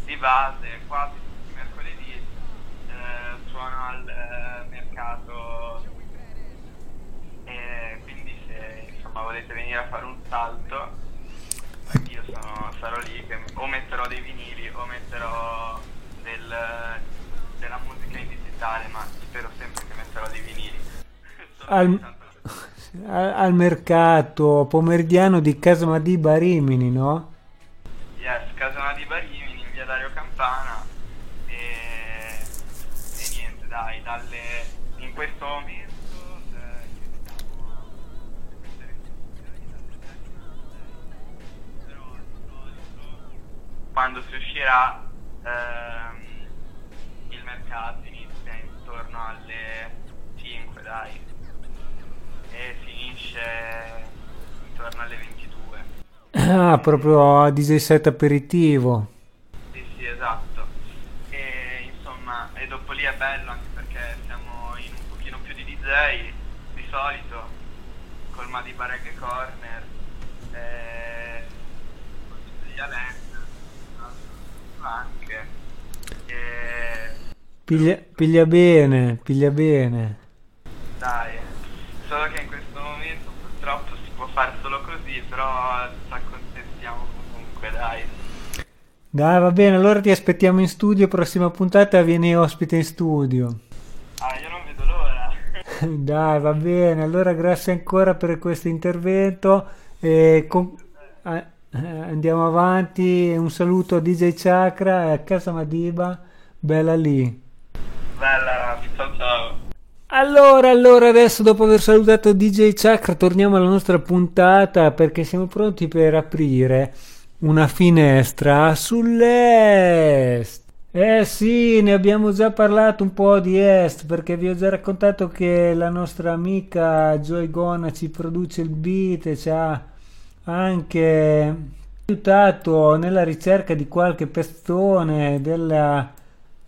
di base quasi tutti i mercoledì eh, suono al eh, mercato e quindi insomma volete venire a fare un salto io sono, sarò lì che o metterò dei vinili o metterò del, della musica in digitale ma spero sempre che metterò dei vinili [laughs] Al, [laughs] al, al mercato pomeridiano di Casamadiba a Rimini, no? Quando si uscirà ehm, il mercato inizia intorno alle 5 dai e finisce intorno alle 22 Ah, proprio a DJ set aperitivo. Sì, sì, esatto. E insomma, e dopo lì è bello anche perché siamo in un pochino più di DJ di solito, col Reggae Corner, eh, con degli Allen, anche. E Piglia, piglia bene, piglia bene. dai, solo che in questo momento purtroppo si può fare solo così, però ci accontentiamo comunque, dai. Dai, va bene, allora ti aspettiamo in studio, prossima puntata vieni ospite in studio. Ah, io non vedo l'ora. [laughs] Dai, va bene, allora grazie ancora per questo intervento e con- eh, andiamo avanti, un saluto a DJ Chakra e a Casa Madiba, bella lì. Bella, ciao ciao. Allora, allora, adesso dopo aver salutato DJ Chakra torniamo alla nostra puntata perché siamo pronti per aprire una finestra sull'est. Eh sì, ne abbiamo già parlato un po' di Est perché vi ho già raccontato che la nostra amica Joy Gona ci produce il beat e ci ha anche aiutato nella ricerca di qualche pestone della,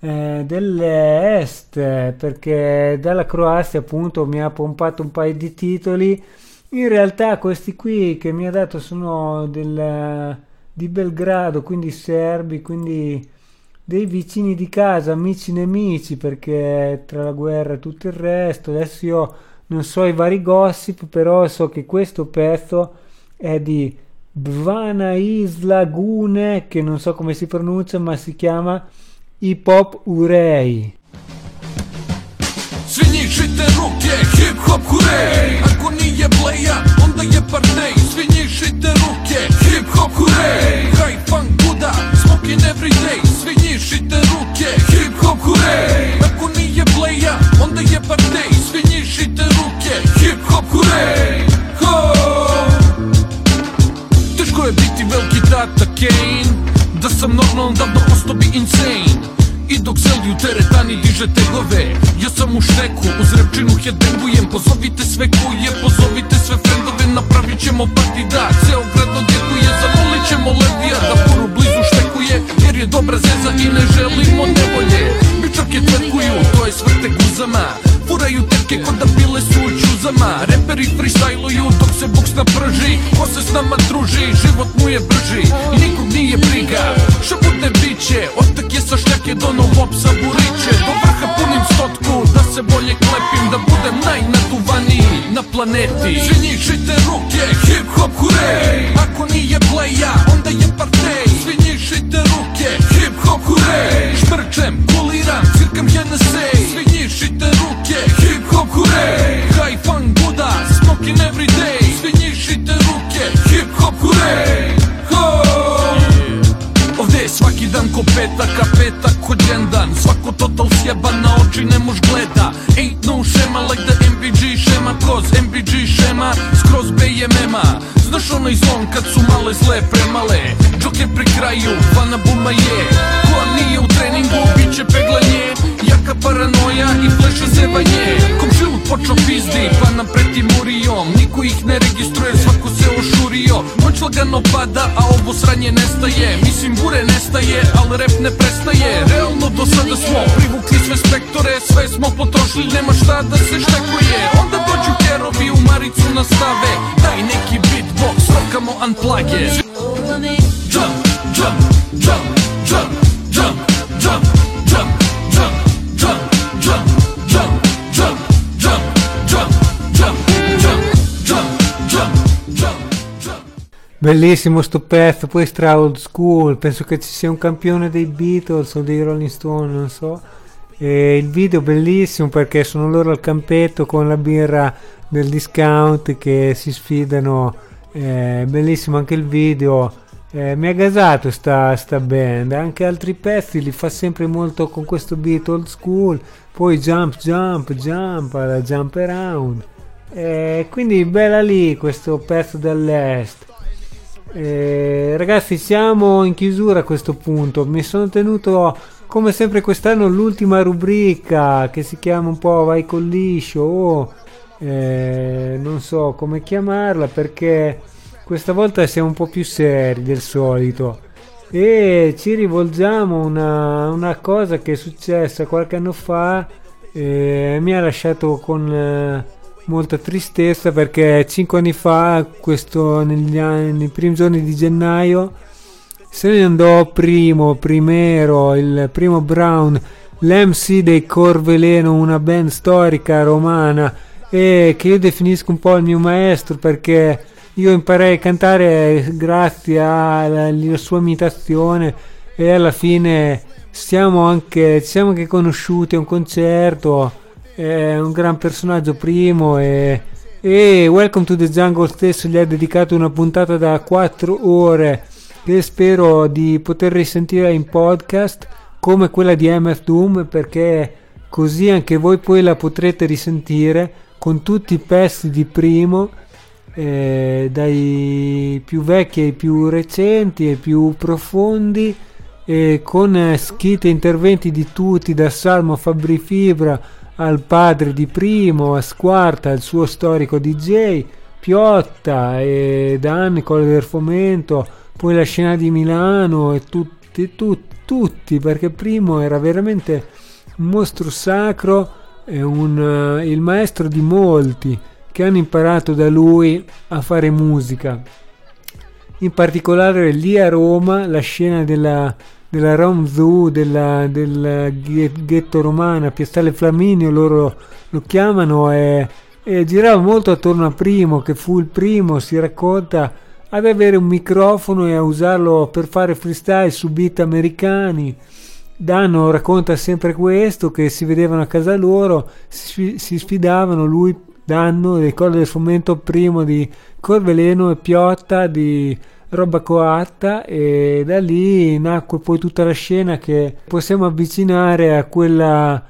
eh, dell'Est perché dalla Croazia appunto mi ha pompato un paio di titoli. In realtà questi qui che mi ha dato sono del, di Belgrado, quindi serbi, quindi dei vicini di casa, amici nemici, perché tra la guerra e tutto il resto, adesso io non so i vari gossip, però so che questo pezzo è di Bvana Islagune, che non so come si pronuncia, ma si chiama і поп урей. Свінішите руки, хіп-хоп хурей, Акуніє блея, он дає партней. Свінішите руки, хіп-хоп хурей, хай фанк буда, смокін everyday. Свінішите руки, хіп-хоп хурей, Акуніє блея, он дає партней. Свінішите руки, хіп-хоп хурей, хо. Тежко е бити велки тата Кейн. Da sam normalan davno ostao bi insane. I dok Zelju teretani diže tegove Ja sam u šteku, uz repčinu hedengujem Pozovite sve kuje, pozovite sve frendove Napravit ćemo party da. Ceo grad odjekuje Zamolit ćemo Levija da puru blizu štekuje Jer je dobra zeza i ne želimo nevolje. Bičarke tvrkuju, to je svrte guzama. Furaju tepke kod da bile su u čuzama Reperi freestyluju dok se buks naprži Ko se s nama druži, život mu je brži sa šljake do novop sa buriće Do vrha punim stotku, da se bolje klepim Da budem najnatuvaniji na planeti. Svi njišite ruke, hip hop hurray Ako nije pleja, onda je partej. Svi njišite ruke, hip hop hurray Šmrčem, kuliram, ko petak, a petak ko džendan Svako total sjeban na oči ne mož gleda. Ain't no šema like the MBG šema Koz MBG šema, skroz BMM-a Znaš onaj zon kad su male zle premale Džoke pri kraju, vana buma je. Ko nije u treningu, bit će peglanje Jaka paranoja i fleše zevanje Komšiluk počeo pizdi, pa nam preti murijom Niko ih ne registruje, svako se ošurio. Noć lagano pada, a ovo sranje nestaje. Mislim bure nestaje, ali rep ne prestaje. Realno do sada smo privukli sve spektore Sve smo potrošili, nema šta da se štekuje. Onda dođu kerovi u maricu nastave. Daj neki beatbox, rokamo Jump, jump, jump, jump, Bellissimo sto pezzo, poi stra old school, penso che ci sia un campione dei Beatles o dei Rolling Stone, non so. E il video bellissimo perché sono loro al campetto con la birra del discount che si sfidano. Eh, bellissimo anche il video. Eh, mi ha gasato sta, sta band, anche altri pezzi li fa sempre molto con questo beat old school. Poi jump, jump, jump, jump around. Eh, quindi bella lì questo pezzo dell'est. Eh, ragazzi, siamo in chiusura a questo punto. Mi sono tenuto come sempre quest'anno l'ultima rubrica che si chiama un po' Vai col liscio o eh, non so come chiamarla perché questa volta siamo un po' più seri del solito e ci rivolgiamo a una, una cosa che è successa qualche anno fa e mi ha lasciato con eh, molta tristezza perché cinque anni fa, questo negli anni, nei primi giorni di gennaio, se ne andò primo, primero, il primo Brown, l'MC dei Corveleno, una band storica romana e che io definisco un po' il mio maestro perché io imparai a cantare grazie alla, sua imitazione e alla fine siamo anche, siamo anche conosciuti a un concerto è un gran personaggio primo e, e Welcome to the Jungle stesso gli ha dedicato una puntata da 4 ore che spero di poter risentire in podcast come quella di MF Doom perché così anche voi poi la potrete risentire con tutti i pezzi di primo eh, dai più vecchi ai più recenti e più profondi e con eh, skit e interventi di tutti, da Salmo Fabri Fibra al padre di Primo, a Squarta, il suo storico DJ, Piotta e Dan, Colle del Fomento, poi la scena di Milano e tutti, tutti, tutti, perché Primo era veramente un mostro sacro e un, uh, il maestro di molti che hanno imparato da lui a fare musica. In particolare lì a Roma la scena della, della Rom Zoo, della, del ghetto romana, Piazzale Flaminio, loro lo chiamano, e, e girava molto attorno a Primo, che fu il primo, si racconta, ad avere un microfono e a usarlo per fare freestyle su beat americani. Danno racconta sempre questo, che si vedevano a casa loro, si, si sfidavano, lui Danno, ricordo del fomento primo di Corveleno e Piotta, di roba coatta e da lì nacque poi tutta la scena che possiamo avvicinare a quella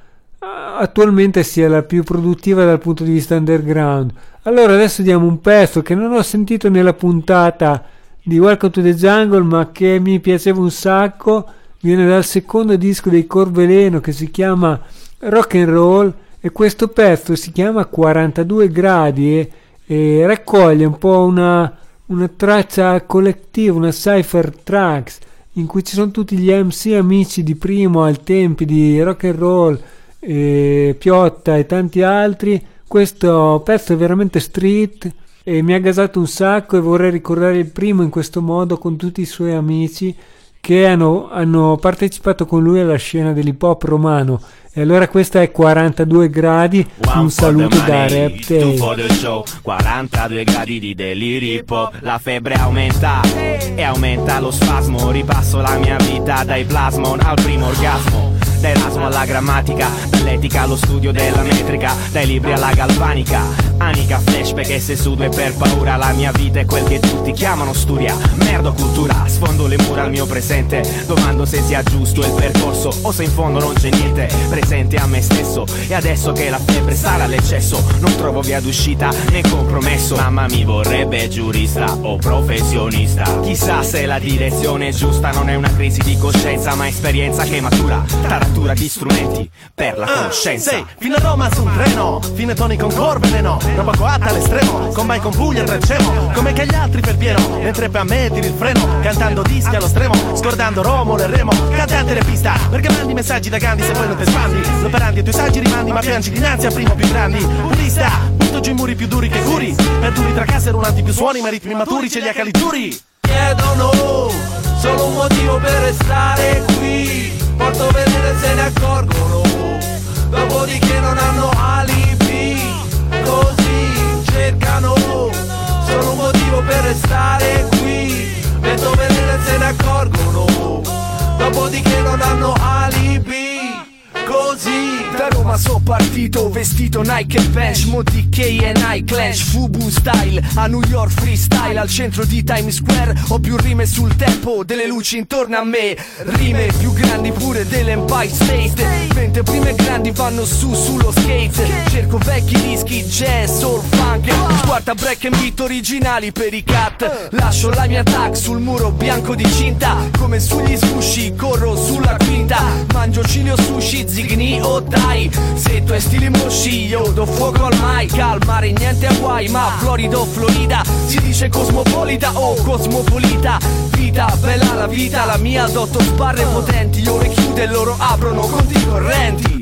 attualmente sia la più produttiva dal punto di vista underground. Allora adesso diamo un pezzo che non ho sentito nella puntata di Welcome to the Jungle ma che mi piaceva un sacco, viene dal secondo disco dei Corveleno che si chiama Rock and Roll e questo pezzo si chiama 42 gradi e, e raccoglie un po' una una traccia collettiva, una cipher tracks in cui ci sono tutti gli MC amici di primo al tempi di rock and roll, eh, Piotta e tanti altri. Questo pezzo è veramente street e mi ha gasato un sacco e vorrei ricordare il primo in questo modo con tutti i suoi amici che hanno, hanno partecipato con lui alla scena dell'hip hop romano e allora questa è 42 gradi, un saluto da Show. 42 gradi di deliri pop, la febbre aumenta e aumenta lo spasmo, ripasso la mia vita dai plasmon al primo orgasmo Dall'Erasmo alla grammatica, dall'etica allo studio della metrica, dai libri alla galvanica. Anica flashback e se sudo e per paura la mia vita è quel che tutti chiamano studia. Merdo cultura, sfondo le mura al mio presente, domando se sia giusto il percorso o se in fondo non c'è niente. Presente a me stesso e adesso che la febbre sale all'eccesso, non trovo via d'uscita né compromesso. Mamma mi vorrebbe giurista o professionista. Chissà se la direzione è giusta, non è una crisi di coscienza, ma esperienza che matura. Tar- fattura di strumenti per la ah, conoscenza. Sì, fino a Roma su un treno, fine toni con corbe, no, roba coatta all'estremo, con mai con Puglia treccemo, come che gli altri per pieno, mentre per me tiri il freno, cantando dischi allo stremo, scordando Romolo e Remo, cantante le pista, perché mandi messaggi da grandi se poi non ti espandi, l'operandi e i tuoi saggi rimandi, ma piangi dinanzi a primo più grandi, purista, butto giù i muri più duri che curi, per duri tra case rullanti più suoni, ma ritmi maturi ce li ha calituri. Chiedono solo un motivo per restare qui. Porto vedere se ne accorgono Dopodiché non hanno alibi. Così cercano Solo un motivo per restare qui. Metto vedere se ne accorgono Dopodiché non hanno alibi Così. Da Roma so partito, vestito Nike e Bench Modi K e Nike Clench Fubu style, a New York freestyle Al centro di Times Square Ho più rime sul tempo, delle luci intorno a me Rime più grandi pure dell'Empire State Mentre prime grandi vanno su sullo skate Cerco vecchi dischi, jazz, soul, funk Squarta break e beat originali per i cat Lascio la mia tag sul muro bianco di cinta Come sugli sushi, corro sulla quinta Mangio cilio sushi, zigni o dai. Se tu hai stili mosci io do fuoco al mai Calmare niente a guai ma Florido Florida. Si dice cosmopolita o cosmopolita. Vita, bella la vita, la mia adotto sbarre potenti. Io le chiudo e loro aprono conti correnti